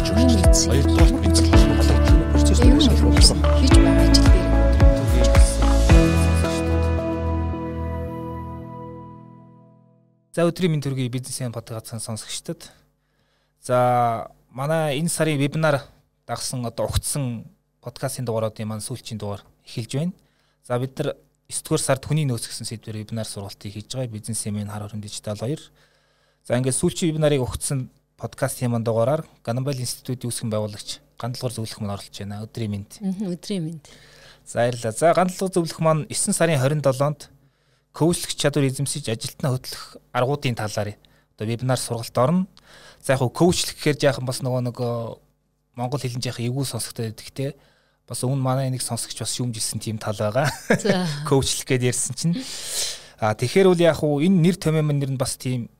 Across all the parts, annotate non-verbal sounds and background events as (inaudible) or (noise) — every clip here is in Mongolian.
яаж үргэлжлэх. Хоёрдугаар бэлтгэл холбогдсон процесс шалгуулсан. Хийж байгаа ажил дээр За өдрийн мэнд төргийн бизнесийн подкастын сонсогчдод за манай энэ сарын вебинар дагсан одоо угтсан подкастын дугааруудын маань сүүлчийн дугаар эхэлж байна. За бид нар 9 дугаар сард хүний нөөц гэсэн сэдвээр вебинар сургалтыг хийж байгаа бизнесийн минь хар хорон дижитал 2. За ингээд сүүлчийн вебинарыг угтсан подкастын маань дугаараар Ганамбал институтийн үүсгэн байгуулагч Гандлгар зөвлөх маань оролцож байна. Өдрийн мэнд. Өдрийн мэнд. За баярлалаа. За Гандлгар зөвлөх маань 9 сарын 27-нд коучлах чадвар эзэмсэж ажилтнаа хөтлөх аргуудын талаар одоо вебинар сургалт орно. За яг коучлах гэхээр жаахан бас нөгөө нөгөө монгол хэлэн жаахан эвгүй сонсогдоод идэгтэй бас өмнө манай нэг сонсогч бас шүүмжилсэн тийм тал байгаа. (laughs) Коучлах гэдээ ярьсан чинь а тэгэхээр үл яг энэ нэр томьёомын нэр нь бас тийм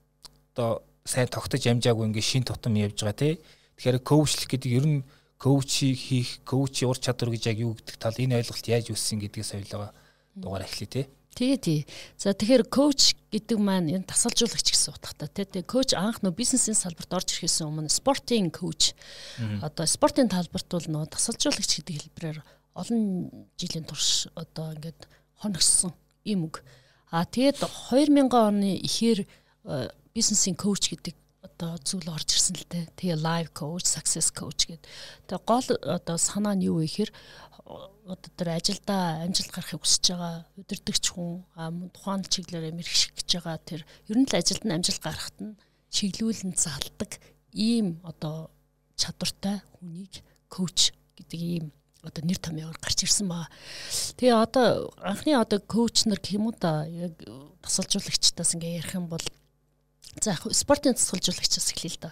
одоо сайн тогтож амжаагүй ингээ шин тутам явж байгаа тий. Тэгэхээр коучлах гэдэг ер нь коучи хийх, коучи ур чадвар гэж яг юу гэдэг тал энэ ойлголт яаж үүссэн гэдгээс ойлоо дугаар эхлэе тий. Тэгээ тий. За тэгэхээр коуч гэдэг маань энэ тасалжуулагч гэсэн утгатай тий. Тэгээ коуч анх нөө бизнесийн салбарт орж ирэхээс өмнө спортын коуч одоо спортын талбарт бол нөө тасалжуулагч гэдэг хэлбэрээр олон жилийн турш одоо ингээд хоногссон юм үг. А тэгээд 2000 оны ихээр э, бизнесийн коуч гэдэг одоо зүйл орж ирсэн л дээ. Тэгээ live coach, success coach гэдэг. Тэгээ гол одоо санаа нь юу вэ гэхээр одоо тэр ажилдаа амжилт гарахыг хүсэж байгаа удирдахч хүн тухайн чиглэлээр мэрэгших гэж байгаа тэр ер нь л ажилд нь амжилт гарахт нь чиглүүлэн залдаг ийм одоо чадвартай хүнийг коуч гэдэг ийм одоо нэр томьёогоор гарч ирсэн баа. Тэгээ одоо анхны одоо коуч нар гэх юм уу да яг тасалжуулагчтаас ингээ ярих юм бол за спортын тасалжуулагчаас эхлэе л да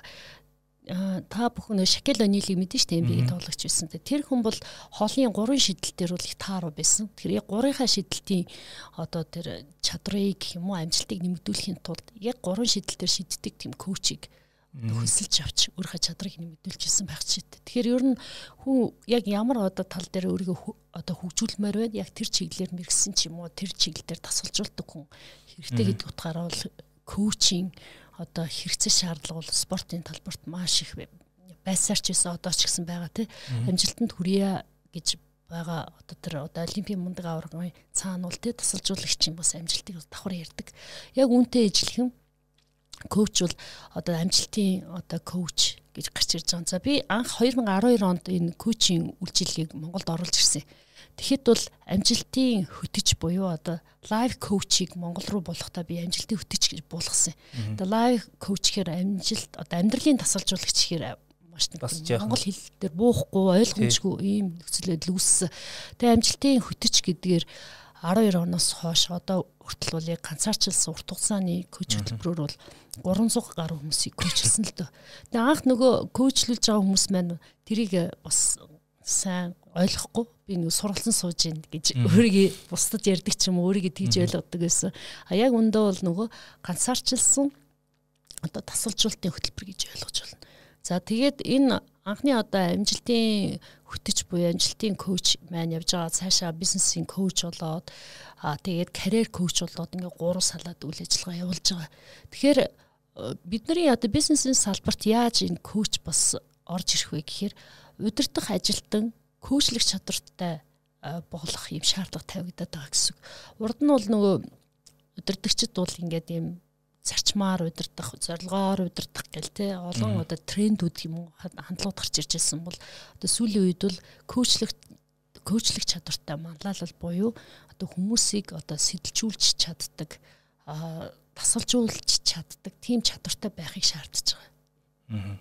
та бүхэн Шакел Онилыг мэдэн штэ NBA тоглогч байсан. Тэр хүн бол хоолны 3 шидэл дээр бол их тааруу байсан. Тэгэхээр яг 3-ынхаа шидэлтийн одоо тэр чадрыг гэх юм уу амжилтыг нэмэгдүүлэхийн тулд яг 3 шидэл дээр шиддэг тийм коучийг хөсөлж авч өөрийнхөө чадрыг нэмэгдүүлж исэн байх ч гэдэг. Тэгэхээр ер нь хүн яг ямар одоо тал дээр өөрийгөө одоо хөгжүүлмээр байна. Яг тэр чиглэлээр мэрэгсэн ч юм уу тэр чиглэлээр тасалжуулдаг хүн хэрэгтэй гэдэг утгаараа бол коучинг одоо хэрэгцээ шаардлага бол спортын талбарт маш их байсаар ч гэсэн одоо ч гэсэн байгаа тий амжилтанд хүрье гэж байгаа одоо тэр одоо олимпийн мундаг аваргын цаана бол тий тасалжуулагч юм бас амжилтыг давхар ярддаг. Яг үнтэй ижлэхэн коуч бол одоо амжилтын одоо коуч гэж гарч ирж байгаа. За би анх 2012 онд энэ коучинг үйлчилгээг Монголд оруулж ирсэн. Тэгэхэд бол амжилтын хөтөч буюу одоо лайв коучийг Монгол руу болохдоо би амжилтын хөтөч гэж буулгасан. Одоо лайв коуч гэхээр амжилт одоо амьдралын тасалжуулагч гэхээр маш монгол хэл дээр буухгүй ойлгомжгүй ийм нөхцөл байдал үүссэн. Тэгээ амжилтын хөтөч гэдгээр 12 оноос хойш одоо хүртэл бол яг ганцаарчилсан урт хугацааны коуч хөтөлбөрөөр бол 300 гаруй хүмүүсийг коучлсан л дөө. Тэгээ анх нөгөө коучлуулж байгаа хүмүүс маань тэрийг бас сайн ойлгохгүй би нэг сургалсан сууж ийн гэж өөрийгөө бусдад ярьдаг ч юм өөрийгөө тэгж ойлгодог байсан. А яг өндөө бол нөгөө ганцаарчилсан одоо тасалжуулалтын хөтөлбөр гэж ойлгож байна. За тэгээд энэ анхны одоо амжилтын хөтөч буюу амжилтын коуч маань явж байгаа цаашаа бизнесийн коуч болоод а тэгээд карьер коуч болоод ингээ гурав салаад үйл ажиллагаа явуулж байгаа. Тэгэхээр э, бидний одоо бизнесийн салбарт яаж энэ коуч бас орж ирэх вэ гэхээр удирдах ажилтан көөшлөх чадвартай болох юм шаардлага тавигдаад байгаа гэсэн. Урд нь бол нөгөө удирдагчид бол ингээд юм зарчмаар удирдах, зорилгоор удирдах гэл те олон одоо трендүүд юм уу хандлагууд гарч ирж байсан бол одоо сүүлийн үед бол көөчлөх көөчлөх чадвартай манлайлал буюу одоо хүмүүсийг одоо сэтэлжүүлж чаддаг тасалжуулж чаддаг тийм чадвартай байхыг шаардж байгаа.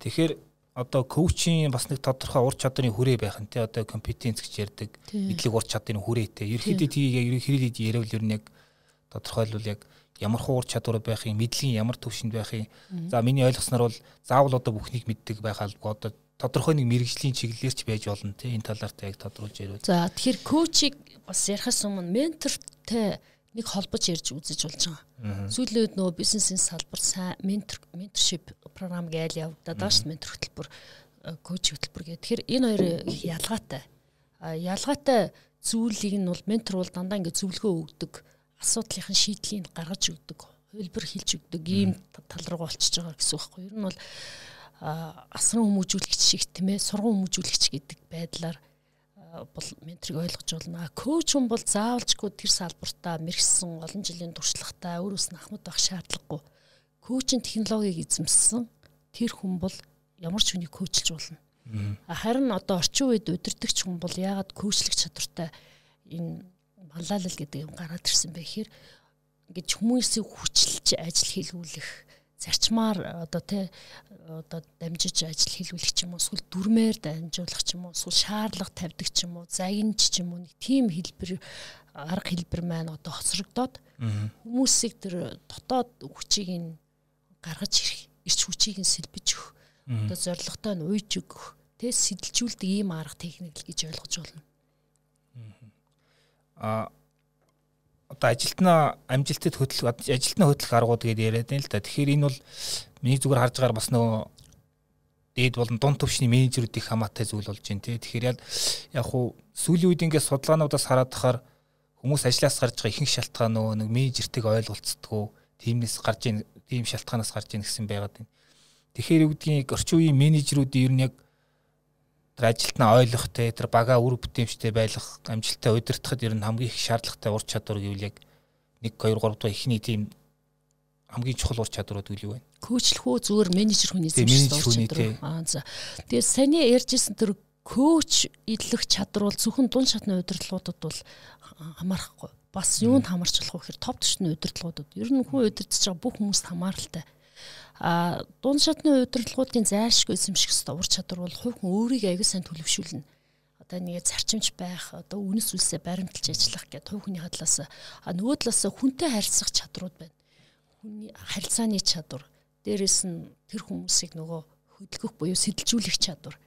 Тэгэхээр одоо коучийн бас нэг тодорхой ур чадрын хүрээ байх нь тий одоо компетенц гэж ярьдаг. Мэдлэг ур чадрын хүрээтэй. Ерөнхийдөө тийг яг хэрэглээд яриул ер нь яг тодорхойлвол яг ямар хуу ур чадвар байхын мэдлэгийн ямар төвшөнд байхын за миний ойлгосноор бол заавал одоо бүхнийг мэддэг байх албагүй. Одоо тодорхой нэг мэрэгжлийн чиглэлээрч байж болно тий энэ талаар та яг тодруулж яриул. За тэгэхээр коучийг бас ярихаас өмнө ментортэй нэг холбож ярьж үзэж болж байгаа. Сүүлийн үед нөгөө бизнесийн салбар сайн ментор менторшип програм гээл явагдаад байгаа шүү ментор хөтөлбөр коуч хөтөлбөр гэх. Тэгэхээр энэ хоёр ялгаатай. Ялгаатай зүйлийг нь бол ментор бол дандаа ингэ зөвлөгөө өгдөг, асуудлынхын шийдлийг гаргаж өгдөг, хөлбөр хэлж өгдөг ийм тал руу болчихж байгаа гэсэн үг байхгүй. Ер нь бол асран хүмүүжүүлэгч шиг тийм ээ сургууль хүмүүжүүлэгч гэдэг байдлаар бол менторыг ойлгож болно. Коуч хүн бол заавалжгүй тэр салбартаа мэрэгсэн олон жилийн туршлагатай өөрөөс нь ахмад байх шаардлагагүй. Коучийн технологиг эзэмссэн тэр хүн бол ямар ч хүнийг коучлж болно. Харин одоо орчин үед удирдахч хүн бол яагаад коучлах чадвартай энэ маллал гэдэг юм гараад ирсэн бэ гэхээр ингэж хүмүүсийг хүчилж ажил хийлгүүлэх зарчмаар одоо тий одоо дамжиж ажил хийлгүүлэх ч юм уу эсвэл дүрмээр дамжуулах ч юм уу эсвэл шаардлага тавьдаг ч юм уу загинч ч юм уу нэг тийм хэлбэр арга хэлбэр маань одоо хоцрогдоод хүмүүсийг тэр дотоод хүчийг нь гаргаж ирэх ирч хүчийг нь сэлбэж өгөх одоо зоригтой нь уйж өгөх тий сэтэлжүүлдэг ийм арга техник л гэж ойлгож байна. А одоо ажилтнаа амжилтад хөтлөх ажилтнаа хөтлөх аргууд гэдээ яриад байна л да. Тэгэхээр энэ бол миний зүгээр харж байгаа бас нөгөө дээд болон дунд төвшний менежерүүд их хамаатай зүйл болж байна тий. Тэгэхээр яг хуу сүүлийн үед ингээд судалгаануудаас хараад тахаар хүмүүс ажлаас гарч байгаа ихэнх шалтгаан нөгөө нэг менежертэйг ойлголцдгоо тиймээс гарч ийн тийм шалтгаанаас гарч ийн гэсэн байгаад байна. Тэгэхээр юу гэдгийг орчин үеийн менежерүүд ер нь яг тэр ажилтнаа ойлгох те тэр бага үр бүтээмжтэй байх амжилттай удирдахад ер нь хамгийн их шаардлагатай ур чадвар гэвэл яг 1 2 3 дахь ихний тийм хамгийн чухал ур чадварууд үл юу вэ? Үү зүгээр менежер хүний зөвшөөрөл ур чадвар. Аа за. Тэгээд саний ярьжсэн тэр коуч идэлх чадвар бол зөвхөн дун шатны удирдлагуудад бол хамаарахгүй. Бас юунд хамарч болох вэ гэхээр топ түвшний удирдлагуудад. Ер нь хүн удирдах бүх хүмүүст хамааралтай а дунд шатны удирдлагуудын зайлшгүй эзэмших ёстой ур чадвар бол хувь хүн өөрийг аягүй сайн төлөвшүүлнэ. Одоо нэг зарчимч байх, одоо үнэс үлсээ баримталж ажиллах гэдэг хувь хүний хадлаас нөгөө талаас хүнтэй харьцах чадрууд байна. Хүний харилцааны чадвар, дээрэс нь тэр хүмүүсийг нөгөө хөдөлгөх буюу сэтэлжүүлэх чадвар.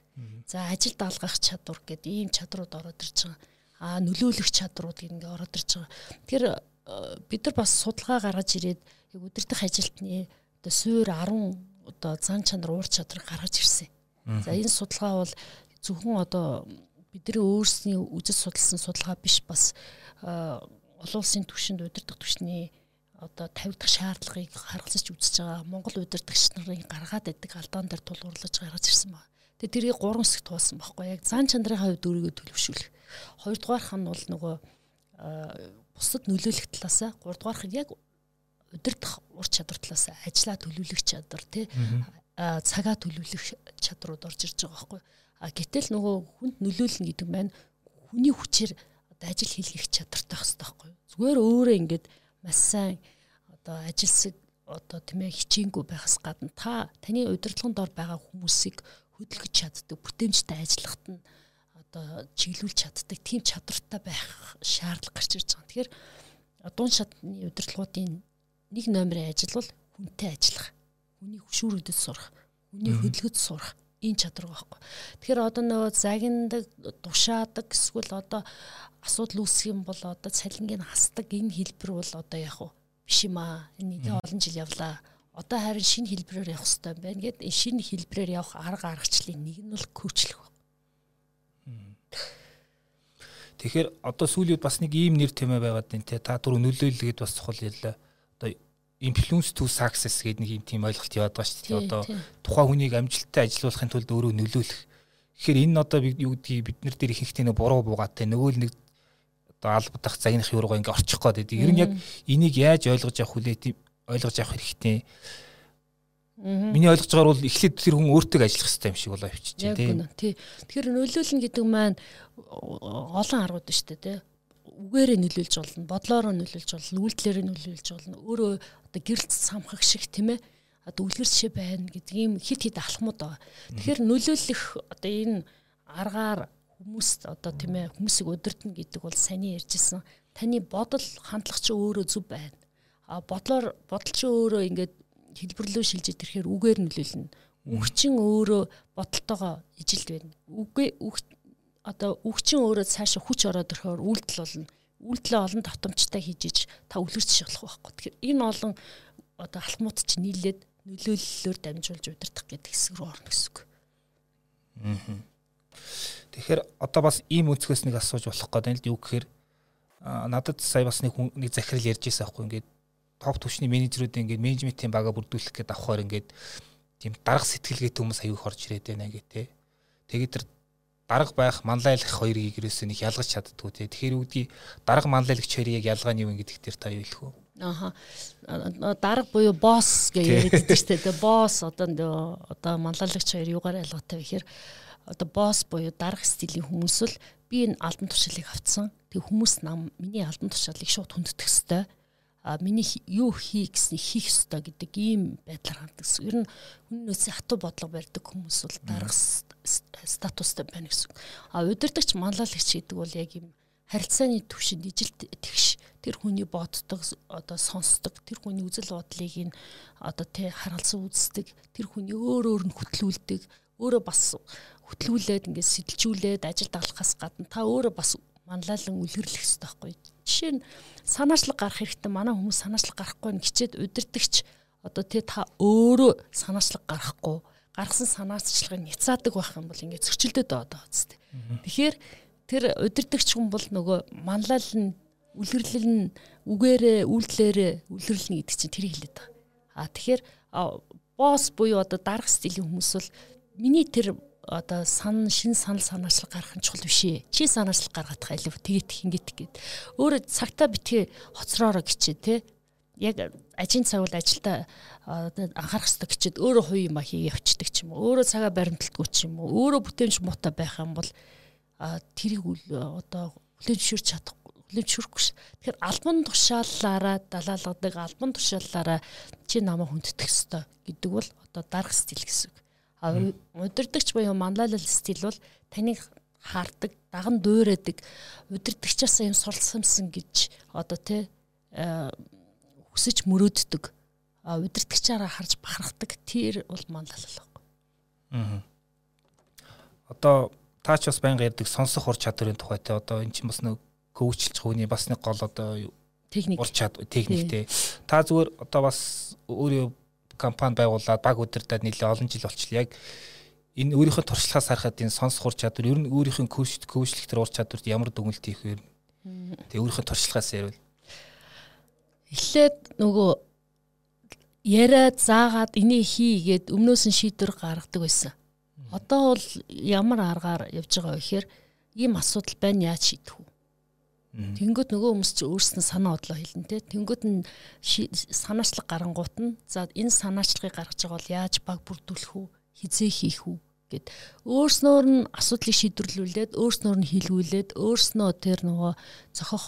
За ажил даалгах чадвар гэдэг ийм чадрууд ороод ирж байгаа. А нөлөөлөх чадрууд ингэ ороод ирж байгаа. Тэгэхээр бид нар бас судалгаа гаргаж ирээд удирдах ажилтны одоо суур 10 одоо зан чанар уур чадвар гаргаж ирсэн. За энэ судалгаа бол зөвхөн одоо бидний өөрсний үзэж судалсан судалгаа биш бас олон улсын түвшинд удирдах түвшний одоо тавигдах шаардлагыг харгалзаж үзэж байгаа Монгол удирдагч нарын гаргаад байдаг алдаан дээр тулгуурлаж гаргаж ирсэн байна. Тэгээ тэрийг гурван хэсэгт хуваасан байхгүй яг зан чанарын хувьд өөрийгөө төлөвшүүлэх. Хоёрдугаарх нь бол нөгөө бусад нөлөөлөх талаасаа гуравдугаарх нь яг удирдах ур чадвар талаас ажлаа төлөвлөх чадвар тий цагаа төлөвлөх чадрууд орж ирж байгаа байхгүй. А гэтэл нөгөө хүнд нөлөөлнө гэдэг маань хүний хүчээр одоо ажил хийлгэх чадвартай байх хэрэгтэй байхгүй зүгээр өөрөө ингээд маш сайн одоо ажилсаг одоо тийм ээ хичээнгүй байхаас гадна та таны удирдлагын дор байгаа хүмүүсийг хөдөлгөж чаддаг бүтээмжтэй ажиллахад нь одоо чиглүүлж чаддаг тийм чадвартай байх шаардлага гарч ирж байгаа. Тэгэхээр дуун шатны удирдлагуудын нэг номерын ажил бол хүнтэй ажиллах. Хүний хөшүүрүүдэд сурах, хүний хөдөлгөд сурах энэ чадвар байхгүй. Тэгэхээр одоо нөгөө загиндаг, тушаадаг эсвэл одоо асуудал үүсэх юм бол одоо цалингийн хасдаг энэ хэлбэр бол одоо яг уу биш юм аа. Энэ нэлээд олон жил явлаа. Одоо харин шинэ хэлбэрээр явах хэрэгтэй юм байна. Гэт энэ шинэ хэлбэрээр явах арга аргачлалын нэг нь бол коучлах байна. Тэгэхээр одоо сүүлийн бас нэг ийм нэр тэмээ байгаад байна те. Та түр нөлөөлөлгээд бас чухал одоо influence to success гэдэг нэг юм тийм ойлголт яваад байгаа шүү дээ. Одоо тухайн хүнийг амжилттай ажилуулахын тулд өөрөө нөлөөлөх. Тэгэхээр энэ одоо юу гэдгийг бид нар дээр ихэнхдээ нэг буруу буугаатай нөгөө л нэг одоо албадах загнах юуруу ингээ орчих гээд байдаг. Ер нь яг энийг яаж ойлгож явах хүлээ ойлгож явах хэрэгтэй. Миний ойлгож байгаагаар бол эхлээд тэр хүн өөртөө ажиллах хэрэгтэй юм шиг болоо явчих тийм. Тий. Тэгэхээр нөлөөлнө гэдэг маань олон аргууд шүү дээ тий үгээрээ нөлөөлж болно, бодлороо нөлөөлж болно, үйлдэлээрээ нөлөөлж болно. Өөрөө одоо гэрэлт самхах шиг тийм ээ. Одоо үлгэр жишээ байна гэдэг ийм хит хит алхмууд байгаа. Тэгэхээр нөлөөлөх одоо энэ аргаар хүмүүст одоо тийм ээ хүмүүсийг удирдна гэдэг бол саний ярьжсэн. Таны бодол хандлага чи өөрөө зөв байна. А бодлоор бодол чи өөрөө ингээд хэлбэрлөө шилжиж ирэхээр үгээр нөлөөлнө. Үг чин өөрөө бодолтойгоо ижилд байна. Үг одоо үгчин өөрөө цаашаа хүч ороод ирэхээр үйлдэл болно. Үйлдэлээ олон давтамжтай хийж иж та үлгэрч шалах байхгүй. Тэгэхээр энэ олон одоо алхмууд чинь нийлээд нөлөөллөөр дамжуулж удирдах гэдэг хэсэг рүү орно гэсэн үг. Тэгэхээр одоо бас ийм өнцгөөс нэг асууж болох гэдэг нь л юу гэхээр надад сая бас нэг нэг захирал ярьж байсан аахгүй ингээд топ түвшний менежерүүд ингээд менежментийн бага бүрдүүлэх гэдэг авахаар ингээд тийм дарга сэтгэлгээтэй хүмүүс аяух орж ирээд байна гэх те. Тэгээд тэр дарга байх, манлайлах хоёрыг ерөөсөө нэг ялгаж чаддгүй те. Тэгэхээр үүдгий дарга манлайлагч хоёрыг ялгаа нь юу гэдэг дээр та юу хэлэх вэ? Аха. Дарга буюу босс гэж яриад байдаг шүү дээ. Босс одоо одоо манлайлагч хоёр юугаар ялгаатай вэ гэхээр одоо босс буюу дарга стилийн хүмүүс л би энэ албан тушаалыг авцсан. Тэг хүмүүс нам миний албан тушаалыг шууд хүндэтэх хэвээр а миний юу хий гэснийг хийх ёстой гэдэг ийм байдлаар ханддаг. Ер нь хүннөөсөө хатуу бодлого барьдаг хүмүүс бол дарга статустай байна гэсэн. А удирдахч манлайлагч гэдэг бол яг ийм харилцааны төвшөнд ижил тэгш тэр хүний боддог одоо сонсдог тэр хүний үзэл бодлыг ин одоо тэ харгалзан үздэг тэр хүний өөр өөр нь хөтлүүлдэг өөрөө бас хөтлүүлээд ингээд сэтэлжүүлээд ажил даглахаас гадна та өөрөө бас манлайлан үлгэрлэх хэрэгтэй байхгүй. Жишээ нь санаачлаг гарах хэрэгтэй. Манай хүмүүс санаачлаг гарахгүй нь хичээд удирдахч одоо тий та өөрөө санаачлаг гарахгүй гаргасан санаачлагыг няцаадаг байх юм бол ингээд зөрчилдөд байгаа үстэй. Тэгэхээр тэр удирдахч хүн бол нөгөө манлайл нь үлгэрлэл нь үгээрээ үйлдэлээрээ үлгэрлэнэ гэдэг чинь тэр хэлээд байгаа. А тэгэхээр босс буюу одоо дарга стилийн хүмүүс бол миний тэр одоо сан шин санал санаачлал гарах нь чухал биш ээ. Чи санаачлал гаргаад хаа илүү тэгээд хингит гэд. Өөрөө цагтаа битгий хоцроороо гिचээ те. Яг ажийн цаг бол ажилдаа анхаарах хэрэгтэй гэчихэд өөрөө хувь юм а хий явцдаг ч юм уу. Өөрөө цагаа баримталтгүй ч юм уу. Өөрөө бүтээмж муутай байх юм бол тэрийг одоо хүлээж зөвшөөрч чадахгүй хүлээж зөвшөөрөхгүй ш. Тэгэхээр албан тушаалаараа далаалгадаг албан тушаалаараа чи намайг хүндэтэх ёстой гэдэг бол одоо дарга стил гэсэн үг. Удирдахч буюу манлайлал стил бол таныг хаардаг, даган дуурайдаг, удирдахчаас юм суралцсансан гэж одоо тий хүсэж мөрөөддөг. Удирдахчаараа харж бахархдаг тэр бол манлайлал байхгүй. Аа. Одоо таач бас байнга ярьдаг сонсох ур чадварын тухайтай одоо эн чинь бас нэг коучлж хүний бас нэг гол одоо техник ур чадвар техниктэй. Та зүгээр одоо бас өөрөө компани байгуулад баг удирдаад нэлээ олон жил болчихлоо. Яг энэ өөрийнхөө туршлагаас харахад энэ сонсох ур чадвар ер нь өөрийнхөө коуч коучлэх төр ур чадварт ямар дүгнэлт хийх вэ? Тэгээ өөрийнхөө туршлагаас ярил. Эхлээд нөгөө яриад заагаад энийг хийгээд өмнөөс нь шийдвэр гаргадаг байсан. Одоо бол ямар аргаар явж байгаа вэ гэхээр ийм асуудал байна яаж шийдэх вэ? Тэнгүүд нөгөө хүмүүс чи өөрснөө санаа бодлоо хэлнэ те. Тэнгүүд нь санаачлаг гарангуут нь за энэ санаачлагыг гаргаж байгаа бол яаж баг бүрдүүлэх үү? Хизээ хийх үү? гэд өөрснөөр нь асуудлыг шийдвэрлүүлээд өөрснөөр нь хэлгүүлээд өөрснөө тэр нөгөө зохих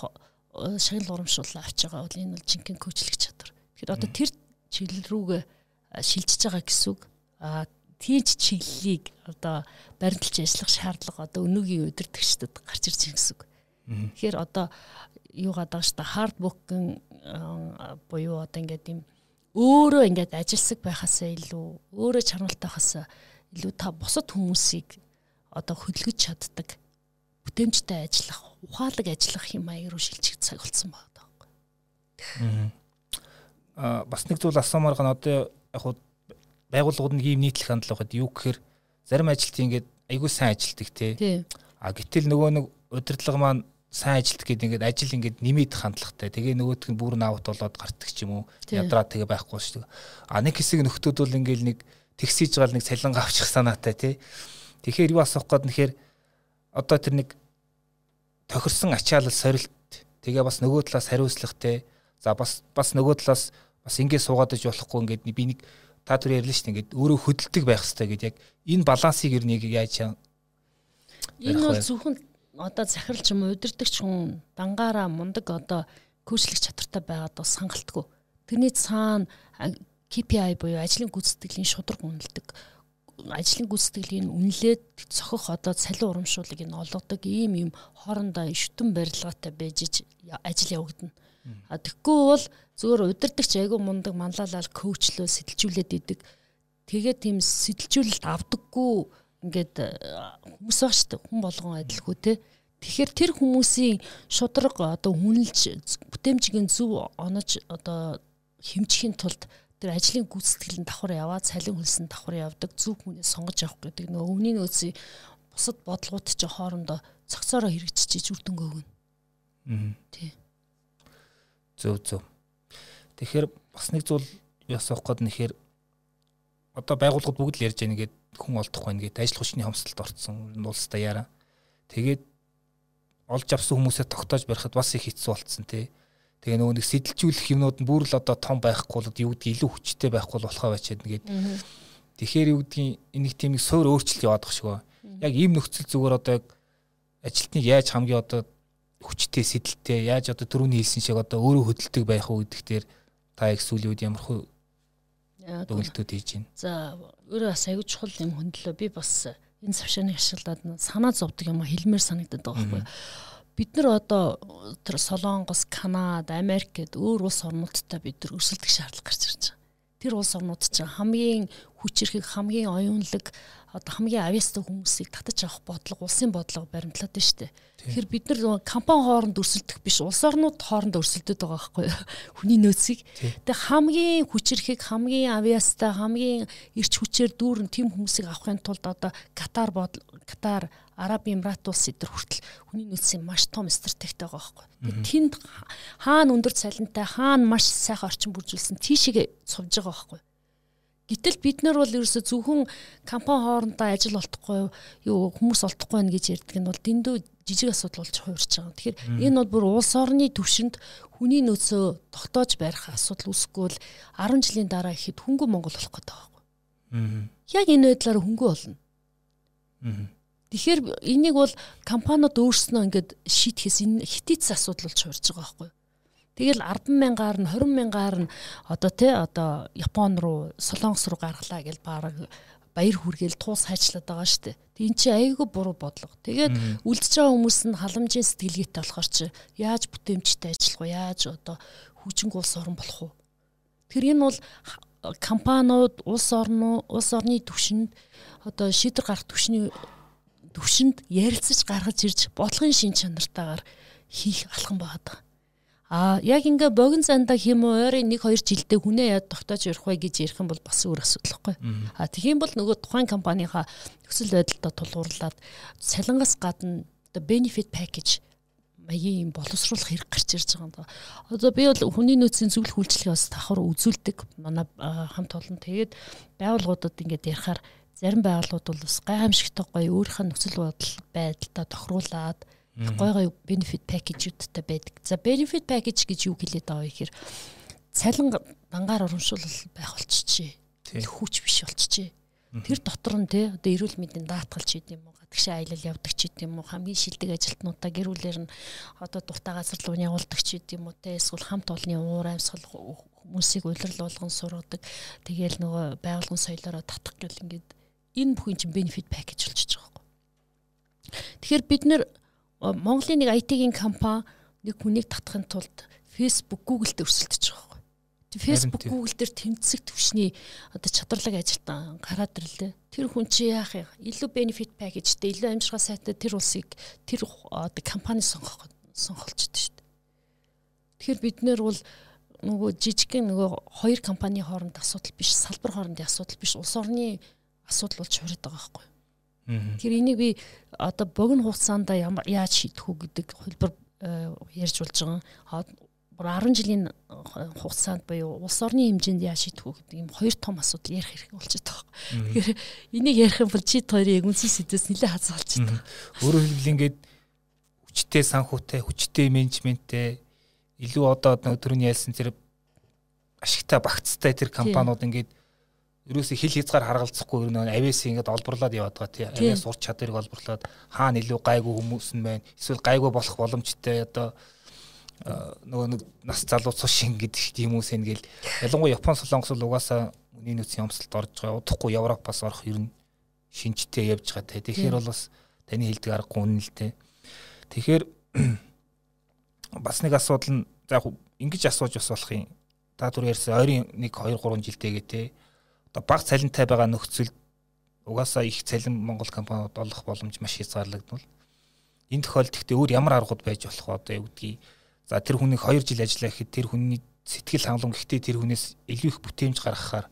шагнал урамшууллаа авч байгаа бол энэ бол жинхэнэ коучлэх чадвар. Тэгэхээр одоо тэр чиглэл рүүгээ шилжиж байгаа гэсэн үг. А тийж чиглэлийг одоо баримталж ажиллах шаардлага одоо өнөөгийн удирдагчдад гарч ирж байгаа гэсэн үг. Тэгэхээр одоо юу гадаг ш та хардбукын буюу одоо ингээд юм өөрөө ингээд ажилсаг байхасаа илүү өөрөө чармалтай хасаа илүү та бусад хүмүүсийг одоо хөдөлгөж чаддаг бүтээмжтэй ажиллах ухаалаг ажиллах юм аяг руу шилжих цаг болсон байна таахгүй. Аа бас нэг зүйл асуумаар гэн одоо яг хуу байгууллагууд нэг юм нийтлэх хандлага гэдэг юу гэхээр зарим ажилт ингээд айгүй сайн ажилтдаг те. А гэтэл нөгөө нэг удирдлага маань сайн ажилт гэдэг ингээд ажил ингээд нэмээд хандлагатай. Тэгээ нөгөөх нь бүр наавт болоод гартдаг ч юм уу. Ядраа тэгээ байхгүй шүү дээ. А нэг хэсэг нөхдүүд бол ингээд нэг тэгсэж байгаа нэг цалин авчих санаатай тий. Тэгэхээр юу асуух гээд нэхэр одоо тэр нэг тохирсон ачаалал сорилт тэгээ бас нөгөө талаас хариуцлагатай. За бас бас нөгөө талаас бас ингээд суугаад иж болохгүй ингээд би нэг та түр ярьлаа шүү дээ ингээд өөрөө хөдөлдөг байх хэрэгтэй гэдэг яг энэ балансыг ер нь яаж энэ бол зөвхөн одоо захирал ч юм уу удирдахч хүн дангаараа мундаг одоо көөчлөх чадвартай байгаад бас хангалтгүй. Тэрний цаана KPI буюу ажлын гүйцэтгэлийн шудраг үнэлдэг ажлын гүйцэтгэлийн үнэлээд цохих одоо цалин урамшуулыг нь олгодог ийм юм хоорондоо ишүтэн барилгаатай байж ажил явагдана. А тэггүй бол зөвөр удирдахч айгүй мундаг манлайлал коучлөө сэтэлжүүлээд идэг. Тэгээд тийм сэтэлжүүлэлт авдаггүй ингээд э, хүмүүс баг штэ хүн болгон адилгүй те. Тэгэхээр тэр хүмүүсийн шудраг одоо хүнэлж бүтээмжийн зөв онож одоо хэмжихийн тулд тэр ажлын гүйцэтгэлэн давхар яваад цалин хөлсөн давхар явдаг зөв хүнээ сонгож авах гэдэг нөгөө өвний нөөцийн бусад бодлогууд чи хоорондоо цогцоороо хэрэгжиж үр дүнгээ өгнө. Аа. Тий. Зөв зөв. Тэгэхээр бас нэг зүйл ясах гээд нэхэр одоо байгууллагууд бүгд л ярьж байна ингээд хүн олдох байна гэдэг ажил хүчний хомсдолд орцсон улстай яараа. Тэгээд олж авсан хүмүүсээ тогтоож барихад бас их хэцүү болцсон тий. Тэгээ нөгөө нэг сэтэлжүүлэх юмнууд нь бүр л одоо том байхгүй бол юу гэдгийг илүү хүчтэй байхгүй болохоо бачаад нэгээд. Тэгэхээр юу гэдгийг энийг тийм нэг суур өөрчлөлт яваад байгаа ба. Яг ийм нөхцөл зүгээр одоо яг ажилтныг яаж хамгийн одоо хүчтэй сэтэлтэй яаж одоо түрүүний хэлсэн шиг одоо өөрөө хөдөлдөг байх уу гэдэг дээр та их сүүлийн үед ямар хөө дүгнэлтүүд хийж байна. За өөрөө бас аягүй чухал юм хөндлөө би бас энэ завшааны ашиглаад санаа зовдөг юм хэлмээр санагдаад байгаа байхгүй. Бид нар одоо тэр Солонгос, Канада, Америк гэд өөр улс орнуудтай бид нар өрсөлдөх шаардлага гарч ирж байгаа. Тэр улс орнууд чинь хамгийн хүчирхэг, хамгийн оюунлаг одоо хамгийн авьяастай хүмүүсийг татаж авах бодлого улсын бодлого баримтлаад байна шүү дээ. Тэгэхээр бид нар компани хооронд өрсөлдөх биш улс орнууд хооронд өрсөлдөд байгаа байхгүй юу? (laughs) Хүний нөөцийг. Тэгээ хамгийн хүчирхэг, хамгийн авьяастай, хамгийн эрч хүчээр дүүрэн тийм хүмүүсийг авахын тулд одоо Катар бодол Катар Араб Эмират улс эдэр хүртэл хүний нөөцийн маш том стратегтэй байгаа байхгүй. Тэгээ тэнд хаана өндөр цалинтай, хаана маш сайхан орчин бүржүүлсэн тийшээ цовж байгаа байхгүй Гэтэл бид нар бол ерөөсө зөвхөн компани хоорондоо ажил олдохгүй юу хүмүүс олдохгүй байх гэж ярьдаг нь бол дэндүү жижиг асуудал болж хуурч байгаа. Тэгэхээр энэ бол бүр улс орны төвшөнд хүний нөөцөө тогтоож барих асуудал үүсэхгүй л 10 жилийн дараа ихэд хөнгө Монгол болох гэдэг байгаа. Яг энэ байдлаар хөнгө болно. Тэгэхээр энийг бол компаниуд өөрснөө ингээд шийтгэхээс энэ хитийц асуудал болж хуурж байгаа байхгүй? Тэгэл 10 мянгаар нь 20 мянгаар нь одоо тий одоо Япон руу Солонгос руу гаргалаа гэж баг баяр хүргээл туус хайчлаад байгаа шүү дээ. Тэг эн чинь айгүй буруу бодлого. Тэгээд үлдчихэж байгаа хүмүүс нь халамжийн сэтгэлгээтэй болохоор чи яаж бүтээмжтэй ажиллах вэ? Яаж одоо хүчинг улс орн болох вэ? Тэр энэ бол компаниуд улс орн улс орны түвшинд одоо шийдвэр гарах түвшний түвшинд ярилцаж гаргаж ирж бодлогын шин чанартаагаар хийх алхам байгаа. А яг ингээ богино зандаа хэм ойрын 1 2 жилдээ хүнээ яд тогтоож ярих вэ гэж ярих юм бол бас өөр асуудал байхгүй. А тийм бол нөгөө тухайн компанийхаа нөхцөл байдалтай тулгуурлаад цалингаас гадна the benefit package маягийн юм боловсруулах хэрэг гарч ирж байгаа юм. Одоо би бол хүний нөөцийн зөвлөх үйлчлэгээ бас давхар үзүүлдэг. Манай хамт олон тэгээд байгууллагуудад ингээд ярихаар зарим байгууллагууд бол бас гайхамшигтай гоё өөрийнхөө нөхцөл байдал байдалтай тохируулаад гой гой benefit package-уудтай байдаг. За benefit package гэж юу хэлээд байгаа вэ гэхээр цалин дангаар урамшуул байх болчихжээ. Хүч биш болчихжээ. Тэр дотор нь те одоо эрүүл мэндийн даатгалч гэдэг юм уу гадагшаа аялал явдаг ч гэдэг юм уу хамгийн шилдэг ажилтнуудаа гэрүүлэр нь одоо дуртай газар руу явуулдаг ч гэдэг юм уу те эсвэл хамт олонны уур амьсгал хүмүүсийг улирал болгон сургадаг тэгээл нөгөө байгуулгын соёлоороо татах гэл ингээд энэ бүхэн чинь benefit package болчихж байгаа юм. Тэгэхээр бид нэр Монголын нэг IT-ийн компани нэг хүнийг татахын тулд Facebook, Google-д өрсөлдөж байгаа байхгүй. Facebook, Google дээр тэмцэх төвшний одоо чадварлаг ажилтан гараад ирлээ. Тэр хүн чи яах юм? Илүү benefit package-тэй, илүү амжиргаа сайтай тэр улсыг тэр одоо компани сонгох сонголчтой шүү дээ. Тэгэхээр бид нэр бол нөгөө жижигхэн нөгөө хоёр компани хооронд асуудал биш, салбар хоорондын асуудал биш, улс орны асуудал болж хуураад байгаа байхгүй. Тэгэхээр энийг би одоо богино хугацаанд яаж шийдэх үү гэдэг хэлбэр э, ярьж болж байгаа. 10 жилийн хугацаанд буюу улс орны хэмжээнд яаж шийдэх үү гэдэг юм хоёр том асуудал ярих хэрэг болж байгаа. Тэгэхээр энийг ярих юм бол чи хоёрын яг үнсэн сэдвээс нэлээд хаз болж байна. Өөрөөр хэлбэл ингээд хүчтэй санхүүтэй, хүчтэй менежменттэй илүү одоо түрүүний ялсан тэр ашигтай багцтай тэр компаниуд ингээд ерөөсө хил хязгаар харгалзахгүй ер нь авиас ингээд олборлоод яваад байгаа тий. Авиас урч чадварыг олборлоод хаана илүү гайгүй хүмүүс нь байна. Эсвэл гайгүй болох боломжтой одоо нөгөө нэг нас залуу цус шин гэдэг хүмүүс ингээл ялангуяа Япон солонгос бол угаасаа үний нөөцийн юмсалд орж байгаа. Удахгүй Европоос орох ер нь шинжтэй явж байгаа тий. Тэгэхээр бол бас таны хэлдэг аргагүй үнэн л тий. Тэгэхээр (clears throat) бас нэг асуудал нь за яг ингэж асууж бас болох юм. Та түр ярьсан ойрын 1 2 3 жилдээгээ тий одоо баг цалинтай байгаа нөхцөлд угаасаа их цалин Монгол компаниуд олох боломж маш хязгаарлагдвал энэ тохиолдолд ихтэй өөр ямар аргууд байж болох вэ одоо юу гэдгийг за тэр хүнийг 2 жил ажиллаа гэхэд тэр хүний сэтгэл хангалуун гэхдээ тэр хүнээс илүү их бүтээмж гаргахаар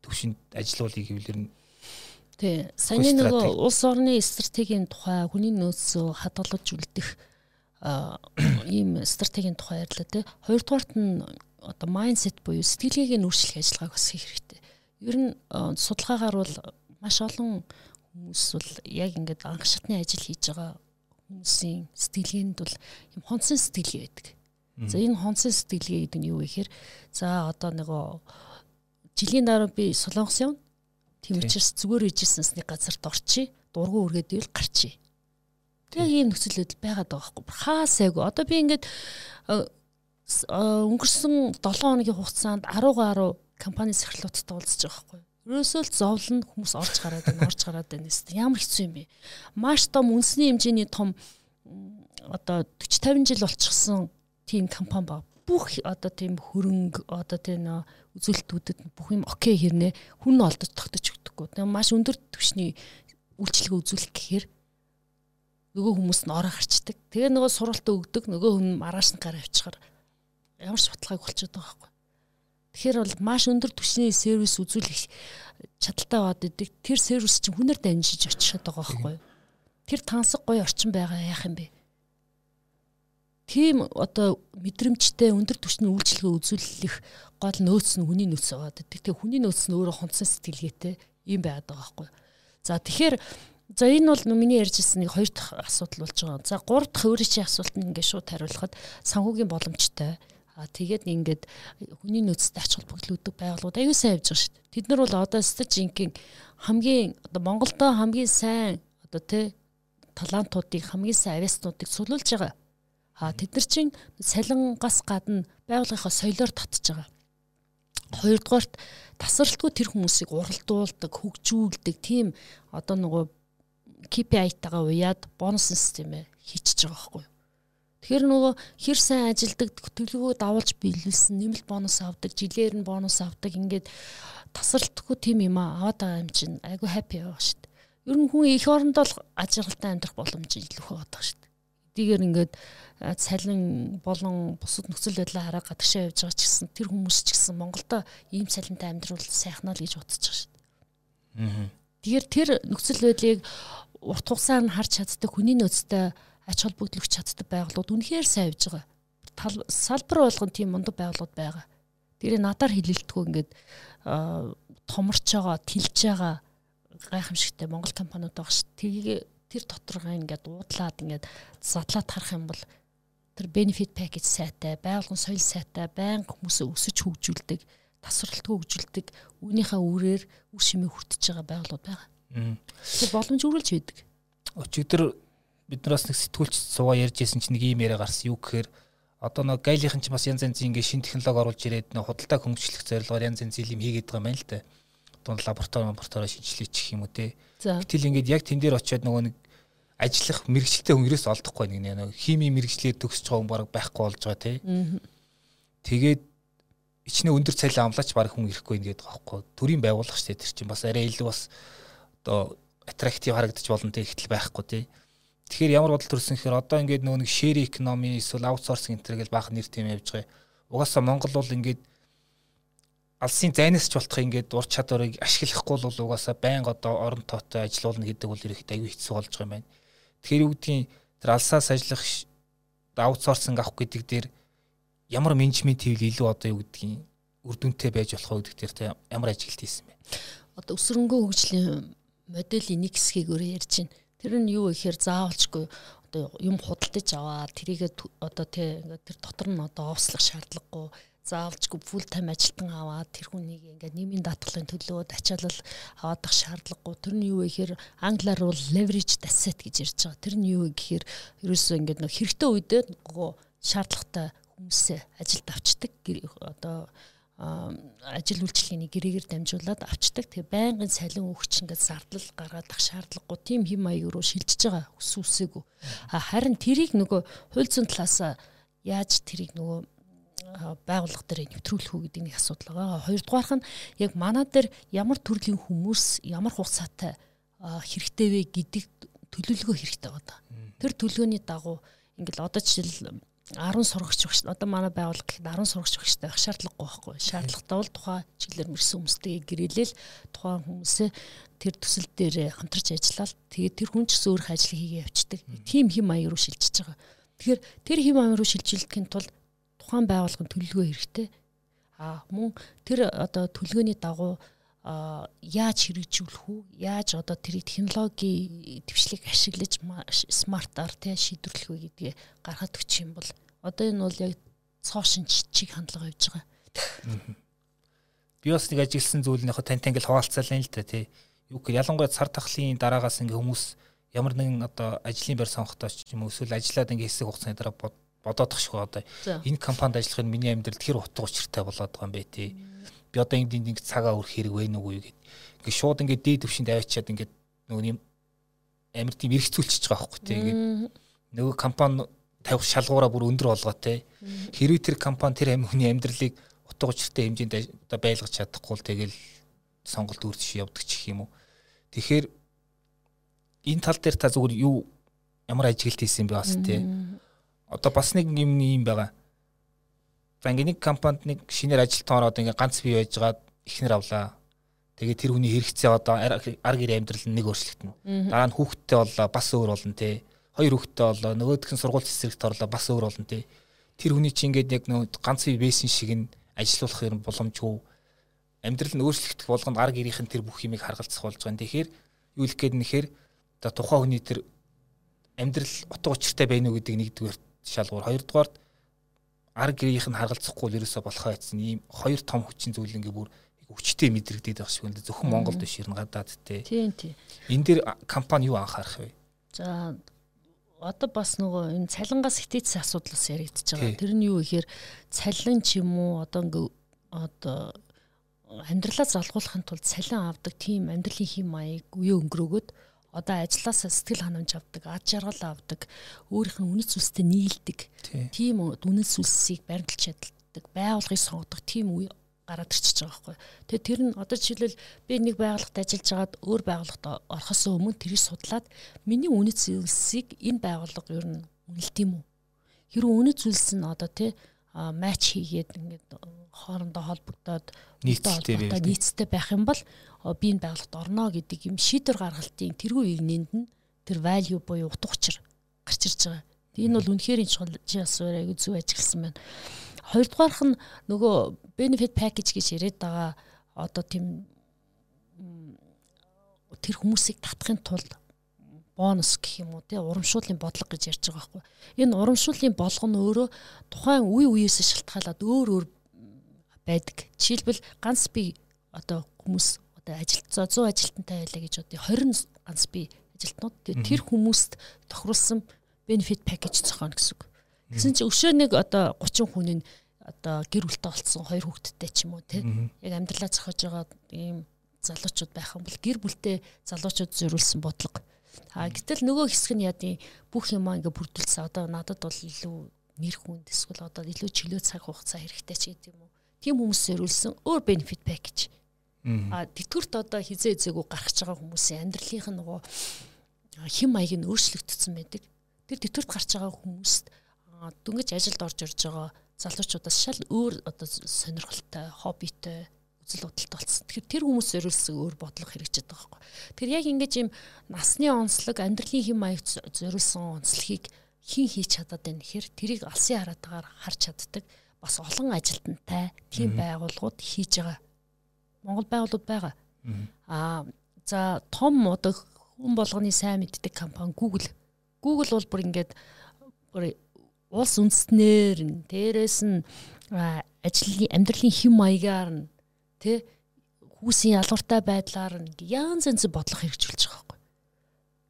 төвшөнд ажиллуулъя гэвэл нь Тий. Саяны нөгөө улс орны стратегийн тухай хүний нөөцөө хадгалж үлдэх ийм стратегийн тухай ярьлаа тий. Хоёрдугаарт нь одоо майндсет буюу сэтгэлгээг нь өөрчлөх ажиллагааг бас хийх хэрэгтэй Ер нь судалгаагаар бол маш олон хүмүүс бол яг ингээд анх шатны ажил хийж байгаа хүмүүсийн сэтгэлгээнд бол юм хонцсон сэтгэлгээ байдаг. За энэ хонцсон сэтгэлгээ гэдэг нь юу вэ гэхээр за одоо нөгөө жилийн дараа би солонгос явна. Тийм учраас зүгээр ижсэнс нэг газарт орчий, дургу үргээд ивэл гарчий. Тэгээ ийм нөхцөл байдал байгаад байгаа байхгүй. Хаасайг. Одоо би ингээд өнгөрсөн 7 хоногийн хугацаанд 10 гаруй компани сахирлуудтай уулзж байгаа байхгүй. Ерөөсөө л зовлон хүмүүс орж гараад байна, орж гараад байна гэсэн. Ямар хэцүү юм бэ? Маш том үндэсний хэмжээний том одоо 40 50 жил болчихсон тийм компани ба бүх одоо тийм хөрөнгө одоо тийм үзүүлэлтүүдэд бүх юм окей хэрнээ хүн олдож тогтож өгдөггүй. Тэгээ маш өндөр түвшний үйлчлэгээ үзүүлэх гэхээр нөгөө хүмүүс нь ороо гарчдаг. Тэгээ нөгөө суралтаа өгдөг нөгөө хүн маргааш нь гараа авчихаар ямар баталгааг болчиход байгаа байхгүй. Тэгэхээр бол маш өндөр түвшний сервис үзүүлэх чадaltaй бод идэг. Тэр сервис чинь хүнээр дамжиж очиод байгаа байхгүй. Тэр тансаг гоё орчин байгаа яах юм бэ? Тийм одоо мэдрэмжтэй өндөр түвшний үйлчлэгээ үзүүлэх гол нөөц нь хүний нөөц байгаа. Тэгээ хүний нөөц нь өөрөө хонцсон сэтгэлгээтэй юм байгаад байгаа байхгүй. За тэгэхээр За энэ бол миний ярьжсэн нэг хоёр дахь асуудал болж байгаа. За гурав дахь өөрийн асуулт нь ингээд шууд хариулахад санхүүгийн боломжтой. А тэгээд ингээд хүний нөөцтэй ач холбогдлуудыг байгууллагууд аюу сайн явж байгаа шүү дээ. Тэд нар бол одоо стажинкийн хамгийн одоо Монголдо хамгийн сайн одоо тэ талантуудыг хамгийн сайн авиаснуудыг цуглуулж байгаа. А тэд нар чинь салингаас гадна байгууллагынхаа соёлоор татж байгаа. Хоёрдугаарт тасралтгүй тэр хүмүүсийг уралдуулдаг, хөгжүүлдэг тийм одоо нөгөө KPI-тайгаа уяад бонус системээ хийчихэж байгаа байхгүй юу. Тэгэхээр нөгөө хэр сайн ажилдаг төлөвөө давуулж биелүүлсэн нэмэлт бонус авдаг, жилээр нь бонус авдаг ингээд тасралтгүй тийм юм аваад байгаа юм чинь айгүй хаппи байгаа шүү дээ. Ер нь хүн их орондоо л ажиргалтай амьдрах боломж илүү их байгаа шүү дээ. Эдгээр ингээд цалин болон бусад нөхцөл байдлаа хараа гадагшаа явж байгаа ч гэсэн тэр хүмүүс ч гэсэн Монголдо ийм цалинтай амьдрал сайхнаа л гэж бодож байгаа шүү дээ. Аа. Тэгэхээр тэр нөхцөл байдлыг урт хугацаар нь харж чаддаг хүний нөөцтэй ач холбогдол өгч чаддаг байгууллагууд үнэхээр сайн явж байгаа. Салбар болгон тийм мундаг байгууллагууд байгаа. Тэрийг надаар хилэлтгүй ингээд томорч байгаа, тэлж байгаа гайхамшигтай Монгол компаниуд байгаа ш. Тэгээ тэр доторгоо ингээд уудлаад ингээд задлаад харах юм бол тэр benefit package сайтай, байгуулгын соёл сайтай, байнга хүмүүсээ өсөж хөгжүүлдэг, тасралтгүй хөгжүүлдэг, үүнийхээ үрээр үр шимээ хүртэж байгаа байгууллагууд байгаа. Тэр боломж үргэлж байдаг. Өчигдөр бид нараас нэг сэтгүүлч суугаа ярьж байсан чинь нэг юм яриа гарсан юу гэхээр одоо нэг гайлийнхан ч бас янз янзын ингээ шин технологи оруулж ирээд нэг худалдаа хөнгөлөх зорилгоор янз янзын юм хийгээд байгаа юм байна л да. Одоо лаборатори лабораторио шинжилгээ чих юм уу те. Гэтэл ингээд яг тэн дээр очиод нөгөө нэг ажиллах мэрэгчлээ хүн ерөөс олдохгүй нэг нэг хими мэрэгчлээ төгсөж байгаа хүн баг байхгүй болж байгаа те. Тэгээд ичнээ өндөр цалин амлаач баг хүн ирэхгүй ингээд байгаа байхгүй. Төрийн байгууллага дээ тэр чинь бас арай илүү бас одоо аттрактив харагдаж болно те ихтэл байхгүй те. Тэгэхээр ямар бодол төрсөн гэхээр одоо ингээд нөгөө нэг share economy эсвэл outsourcing энэ гэж баах нэр тийм явж байгаа. Угаасаа Монгол бол ингээд алсын зайнаас ч болтох ингээд ур чадварыг ашиглахгүй бол угаасаа байнга одоо орон тоотой ажилуулна гэдэг бол ирэхэд аюу хэцүү болж байгаа юм байна. Тэгэхээр юу гэдгийг тэр алсаас ажиллах аутсорсинг авах гэдэг дээр ямар менежмент хийвэл илүү одоо юу гэдгийг үр дүнтэй байж болох вэ гэдэг дээр ямар ажилт хийсэн бэ? Одоо өсрөнгөө хөгжлийн моделийн нэг хэсгийг өөрөө ярьж байна. Тэр нь юу гэхээр заавалчгүй одоо юм худалдаж аваад тэрийгээ одоо тий ингээд тэр дотор нь одоо овслох шаардлагагүй заавалчгүй фул тайм ажилтан аваад тэр хүнийг ингээд нэмийн даатгалын төлөө ачаалал аваадах шаардлагагүй тэр нь юу вэ гэхээр англиар бол leverage asset гэж ярьж байгаа. Тэр нь юу вэ гэхээр ерөөсөө ингээд нэг хэрэгтэй үедээ нөгөө шаардлагатай хүмүүсээ ажилд авчдаг одоо ажил үйлчлэгийн гэрээгээр дамжуулаад авчдаг. Тэгээ байнгын салин өгч ингээд зардлал гаргаад ах шаардлагагүй тийм хим маяг руу шилжиж байгаа өс үсээгүй. Харин тэрийг нөгөө хууль зүйн талаас яаж тэрийг нөгөө байгууллага дээр нэвтрүүлэх үү гэдэг нэг асуудал байгаа. Хоёрдугаарх нь яг манай дээр ямар төрлийн хүмүүс ямар хугацаатай хэрэгтэй вэ гэдэг төлөвлөгөө хэрэгтэй байгаа. Тэр төлөвлөгөөний дагуу ингээл одоо жишээл 10 сурагч багш одоо манай байгууллага гэхэд 10 сурагч багштай байх шаардлагагүй байхгүй. Шаардлагатай бол тухайн чиглэлээр мэрсэн хүмүүстэйгээ гэрээлэл тухайн хүмүүсээ тэр төсөл дээр хамтарч ажиллаад тэгээд тэр хүн ч гэсэн өөрөх ажлыг хийгээ явцдаг тийм хэм маяг руу шилжиж байгаа. Тэгэхээр тэр хэм маяг руу шилжүүлэхийн тулд тухайн байгууллагын төлөвлөгөө хэрэгтэй. А мөн тэр одоо төлөвлөгөөний дагуу яаж хэрэгжүүлэх үү? Яаж одоо тэр технологи твшлийг ашиглаж смартаар тий шийдвэрлэх вэ гэдгээ гаргад өгчих юм бол одоо энэ бол яг цоо шинжчиг хандлага явж байгаа. Би бас нэг ажигласан зүйл нь яг тань тангил хуваалцаалаа л да тий. Юу гэхээр ялангуяа цар тахлын дараагаас ингээ хүмүүс ямар нэгэн одоо ажлын байр сонгохдоо ч юм уу эсвэл ажиллаад ингээ хэсэг хугацааны дараа бодоодох шиг одоо энэ компанид ажиллах нь миний амьдралд хэр утга учиртай болоод байгаа юм бэ тий би одоо энд энд цагаа өрөх хэрэг вэ нүггүй гэд. Ингээ шууд ингээ дээд төвшөнд аваачаад ингээ нөгөө юм амар тийм эргцүүлчихэж байгаа байхгүй тий. Ингээ нөгөө компани тавих шалгуураа бүр өндөр болгоо тий. Хэрвээ тэр компани тэр хүний амьдралыг утга учиртай хэмжээнд одоо байлгаж чадахгүй л тэгэл сонголт үрдэж явдаг ч юм уу. Тэгэхээр энэ тал дээр та зүгээр юу ямар ажиглалт хийсэн бэ бас тий. Одоо бас нэг юм юм байгаа За ингээ нэг компанид нэг шинээр ажилтан ороод ингээ ганц бий байжгаад ихнэр авлаа. Тэгээ тэр хүний хэрэгцээ одоо ар гэр амьдрал нь нэг өөрчлөгдөнө. Дараа нь хүүхдтэй боллоо бас өөр болно те. Хоёр хүүхдтэй боллоо нөгөөх нь сургууль цэцэрлэгт орлоо бас өөр болно те. Тэр хүний чинь ингээд яг нөө ганц бий байсан шиг нь ажилуулах юм боломжгүй. Амьдрал нь өөрчлөгдөх болгонд ар гэрийнхэн тэр бүх юмыг харгалзах болж байгаа. Тэгэхээр юу хэлэх гээд нэхэр одоо тухайн хүний тэр амьдрал утга учиртай байна уу гэдэг нэгдүгээр шалгуур. Хоёрдугаар ар гэрийнх нь харгалзахгүй л ерөөсө болохоо яцсан ийм хоёр том хүчин зүйл ингээ бүр хүчтэй мэдрэгдээд байх шиг байна. Зөвхөн Монголд биш ер нь гадаад те. Тийм тийм. Энэ дээр компани юу анхаарах вэ? За одоо бас нөгөө энэ цалингаас хитээцсэн асуудлаас яригдчихэж байгаа. Тэр нь юу гэхээр цалин ч юм уу одоо ингээ одоо амьдралаа залгуулахын тулд цалин авдаг тийм амьдралын хэм маяг үе өнгөрөөгөөд одоо ажилласаа сэтгэл ханамж авдаг, ад жаргал авдаг, өөрийнх нь үнэт зүйлстэй нийлдэг. Тийм үнэт зүйлсийг баримталж чаддаг, байгууллагыг сонгодог тийм үе гараад ирчихэж байгаа байхгүй. Тэгээ тэр нь одоо жишээлбэл би нэг байгууллагад ажиллаж байгаад өөр байгууллагад орохоос өмнө тэрийг судлаад миний үнэт зүйлсийг энэ байгууллага ер нь үнэлт юм уу? Хэрвээ үнэт зүйлс нь одоо тий матч хийгээд ингээд хоорондоо холбогдоод нийцтэй нийцтэй байх юм бол би энэ байгууллагт орно гэдэг юм шийдвэр гаргалтын тэргүй игнэнд нь тэр value буюу утга учир гарч ирж байгаа. Энэ бол үнэхээр чухал чи бас аягүй зүг ажигласан байна. Хоёрдугаарх нь нөгөө benefit package гэж яриад байгаа одоо тийм тэр хүмүүсийг татахын тулд бонус гэх юм уу тий урамшууллын бодлого гэж ярьж байгаа байхгүй. Энэ урамшууллын болгоно өөрөө тухайн үе үеэс шалтгаалаад өөр өөр байдаг. Жишээлбэл ганц би одоо хүмүүс одоо ажилт 100 ажилтнтай байлаа гэж одоо 20 ганц би ажилтнууд тэр хүмүүст тохируулсан benefit package зохионо гэсэн үг. Тэгсэн чинь өшөө нэг одоо 30 хүн нь одоо гэр бүлтэй болцсон хоёр хүүхэдтэй ч юм уу тий. Яг амьдралаа зохиож байгаа ийм залуучууд байх юм бол гэр бүлтэй залуучууд зориулсан бодлого А гэтэл нөгөө хэсэг нь яадын бүх юм ингээ бүрдүүлсэн. Одоо надад бол илүү нэр хүнд эсвэл одоо илүү чөлөө цаг хугацаа хэрэгтэй ч гэдэг юм уу. Тим хүмүүс зориулсан өөр benefit package. А тэтгэврт одоо хизээ хизээгүү гаргаж байгаа хүмүүсийн амьдралынх нь нөгөө хим маяг нь өөрчлөгдсөн байдаг. Тэр тэтгэврт гарч байгаа хүмүүст дөнгөж ажилд орж ирж байгаа залуучуудаас шал өөр одоо сонирхолтой, хоббитой үзэл бодолтой болсон. Тэгэхээр тэр хүмүүс зориулсан өөр бодлого хэрэгжиж байгаа байхгүй. Тэгэхээр яг ингэж юм насны онцлог, амьдралын хэм маяг зориулсан онцлогийг хин хийж чадаад байна гэхээр тэрийг алсын хараатаагаар харж чаддаг бас олон ажилтнтай тийм байгууллагууд хийж байгаа. Монгол байгууллагууд байгаа. Аа за том одоо хүн болгоны сайн мэддэг компани Google. Google бол бүр ингээд бүр улс үндэстнэр нь дээрэс нь ажлын амьдралын хэм маягаар нь Тэ хүүсийн ялгууртай байдлаар янз янз бодлого хэрэгжүүлж байгаа байхгүй.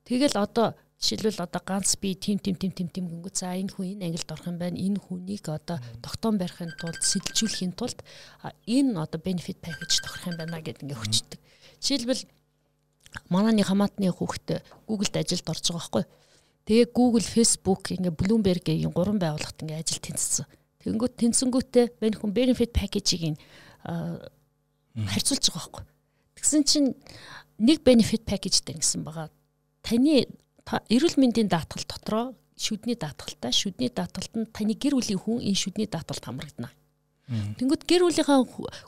Тэгэл одоо жишээлбэл одоо ганц би тим тим тим тим тим гингүү за энэ хүн энэ ангилд орох юм байна. Энэ хүнийг одоо тогтоон барихын тулд сэтэлжүүлэхийн тулд энэ одоо benefit package тохирох юм байна гэдээ ингээ өчтдөг. Жишээлбэл манайны хамаатны хүүхэд Google-д ажилд орж байгаа байхгүй. Тэгээ Google, Facebook ингээ Bloomberg-ийн гурван байгууллагт ингээ ажил тэнцсэн. Тэнгүүт тэнцэнгүүтээ энэ хүн benefit package-ийг харьцуулж байгаа байхгүй. Тэгсэн чинь нэг benefit package дээр гэсэн байгаа. Таны эрүүл мэндийн даатгал дотроо шүдний даатгалтай шүдний даатгалт нь таны гэр бүлийн хүн энэ шүдний даатгалд хамрагдана. Тэнгүүд гэр бүлийнхаа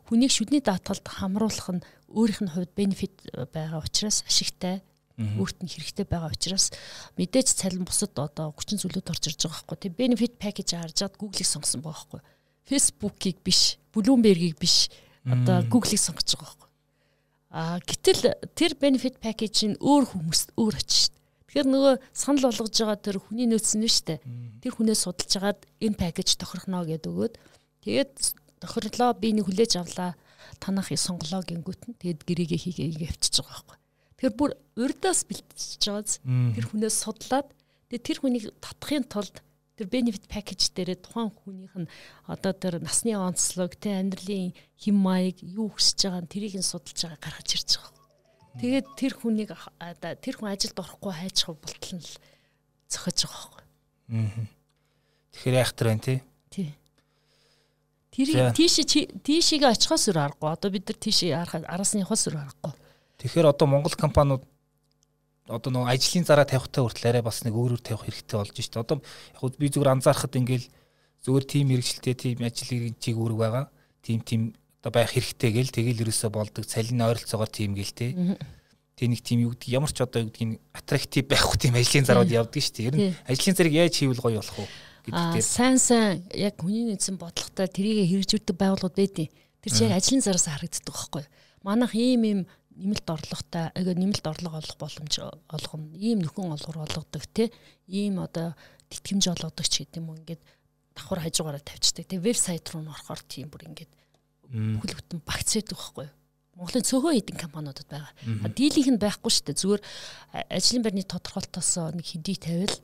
хүнийг шүдний даатгалд хамруулах нь өөрийнх нь хувьд benefit байгаа учраас ашигтай өөрт нь хэрэгтэй байгаа учраас мэдээж цалин бусад одоо 30 зүйлүүд орж ирж байгаа байхгүй. Тэг benefit package харжаад Google-ийг сонгосон байгаа байхгүй. Facebook-ийг биш, Bloomberg-ийг биш одоо Google-ийг сонгож байгаа байхгүй. А гэтэл тэр benefit package нь өөр хүмүүс өөр очиж дээ. Тэгэхээр нөгөө санал болгож байгаа тэр хүний нөөц нь дээ. Тэр хүнээс судалж агаад энэ package тохирохно гэдээ өгөөд тэгээд тохирлоо би нэг хүлээж авлаа танах сонголоо гингүүт нь тэгээд гэрээгээ хийгээ явчихж байгаа байхгүй. Тэгэхээр бүр урдаас бэлтжиж байгааз тэр хүнээс судлаад тэгээд тэр хүнийг татахын тулд тэр benefit package дээр тухайн хүнийх нь одоо тэр насны онцлог тэ амьдралын хэм маяг юу хүсэж байгаа нь тэрийг нь судалж байгаа гаргаж ирж байгаа. Тэгээд тэр хүнийг тэр хүн ажилд орохгүй хайчих болтол нь зохиож байгаа байхгүй. Аа. Тэгэхээр яах байна тий? Тий. Тэр тийш тийшээ очихоос өөр аргагүй. Одоо бид нар тийш араас нь явахоос өөр аргагүй. Тэгэхээр одоо Монгол компаниуд одоо нөгөө ажлын зараа тавихтай хүртэл арай бас нэг өөрөөр тавих хэрэгтэй болж шít. Одоо яг би зүгээр анзаархад ингээл зүгээр тим мэрэгчлээ тим ажлын чиг үүрэг байгаа. Тим тим одоо байх хэрэгтэй гэл тэгэл ерөөсө болдог цалин ойролцоогоор тим гэл те. Тэ нэг тим юу гэдэг ямар ч одоо юу гэдгийг аттрактив байхгүй тим ажлын зарууд явдаг дээ. Ер нь ажлын зарыг яаж хийвэл гоё болох вэ гэдэг. Сайн сайн яг хүний нэгэн бодлоготой тэрийг хэрэгжүүлдэг байгууллагууд байдیں۔ Тэр чинь ажлын зараас харагддаг байхгүй. Манайх ийм ийм нэмэлт орлоготой нэмэлт орлого олох боломж олгоно. Ийм нөхөн олгор олгодог те. Ийм одоо тэтгэмж олгодог ч гэдэг юм уу ингээд давхар хажуугаараа тавьчихдаг. Тэгээ вебсайт руу н орохоор тийм бүр ингээд бүхэл бүтэн багц байдаг байхгүй юу? Монголын цөөхөн эдийн компаниудад байгаа. Дийлийнх нь байхгүй шүү дээ. Зүгээр ажлын байрны тодорхойлтоос нэг хэдий тавил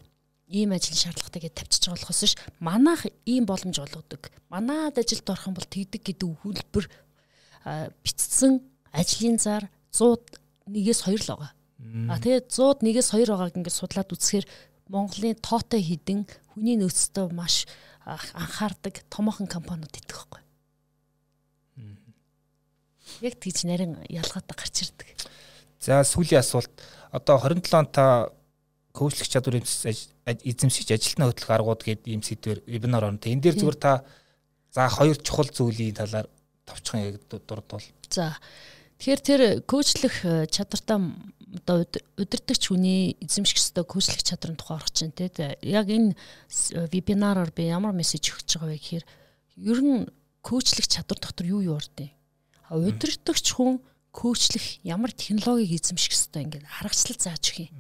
ийм ажлын шаардлагатай гэж тавьчихж байгаа болохоос ш манайх ийм боломж олгодог. Манайд ажилд орох юм бол тэгдэг гэдэг хөлбөр бичсэн ажлын зар 100 нэгээс 2 л байгаа. А тэгээд 100-д нэгээс 2 байгааг ингээд судлаад үзэхээр Монголын тоотой хідэн хүний нөөцтэй маш анхаардаг томоохон компаниуд идэх байхгүй. Яг тийж нарийн ялгаатай гарч ирдэг. За сүүлийн асуулт одоо 27 он та коучлах чадвар эзэмшигч ажилтны хөтлөх аргууд гэдэг ийм сэдвэр вебинар орно. Энэ дээр зүгээр та за хоёр чухал зүйлийн талаар товчхон яг дурдвал. За Тэгэхээр тэр коучлах э, чадвартай одоо удирдахч хүний эзэмших ёстой коучлах чадрын тухай орох чинь тий. Яг энэ э, вебинараар би ямар мессеж өгч байгаа вэ гэхээр ер нь коучлах чадвар дотор юу юу ордیں۔ Удирдахч хүн коучлах ямар технологиг эзэмших ёстой ингээд аргачлал зааж өгье.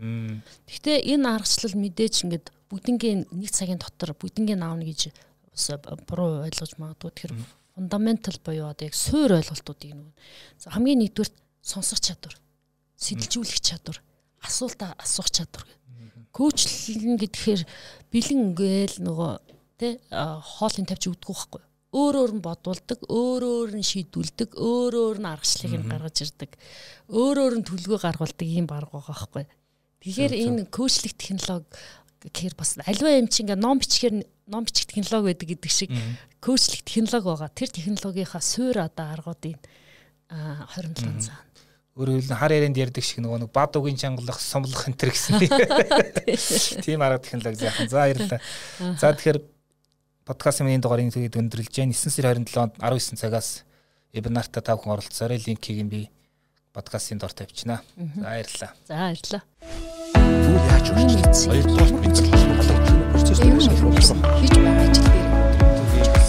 Гэхдээ энэ аргачлал мэдээж ингээд бүгднгийн нэг цагийн дотор бүгднгийн аавна гэж буруу ойлгож магадгүй. Тэгэхээр фундаментал буюу одоо яг суур ойлголтуудыг нэг хамгийн нэгдүгээр сонсох чадвар, сэтэлжүүлэх чадвар, асуултаа асуух чадвар гэх. Көөчлөн гэхээр бэлэн ингээл нөгөө тэ хоолыг тавьж өгдөг байхгүй. Өөр өөр нь бодулдаг, өөр өөр нь шийдүүлдэг, өөр өөр нь аргачлалыг нь гаргаж ирдэг. Өөр өөр нь төлөвөө гаргуулдаг юм баг байгаа байхгүй. Тэгэхээр энэ көөчлөх технологи гэхээр бас аливаа юм чи ингээ ном бичгээр ном бичих технологи байдаг гэдэг шиг коучлэх технологи байгаа. Тэр технологийнхаа суур одоо аргуудын 27 цаана. Өөрөөр хэлбэл хар ярианд ярьдаг шиг нөгөө нэг бад угийн чангалах, сомлох энэ төр гэсэн. (laughs) Тийм арга технологи заахан. За баярлалаа. За тэгэхээр подкастын миний дугаарыг тэгээд өндөрлж जैन 9 сарын 27-нд 19 цагаас вебинартаа тав хүн оролцоорой линкийг нь би подкастын дор тавьчихна. За баярлалаа. За баярлалаа юу яаж үргэлжлэх вэ? Хоёрдугаар мэдээлэл хаалт процесс дээр хийж байгаа ажил дээр.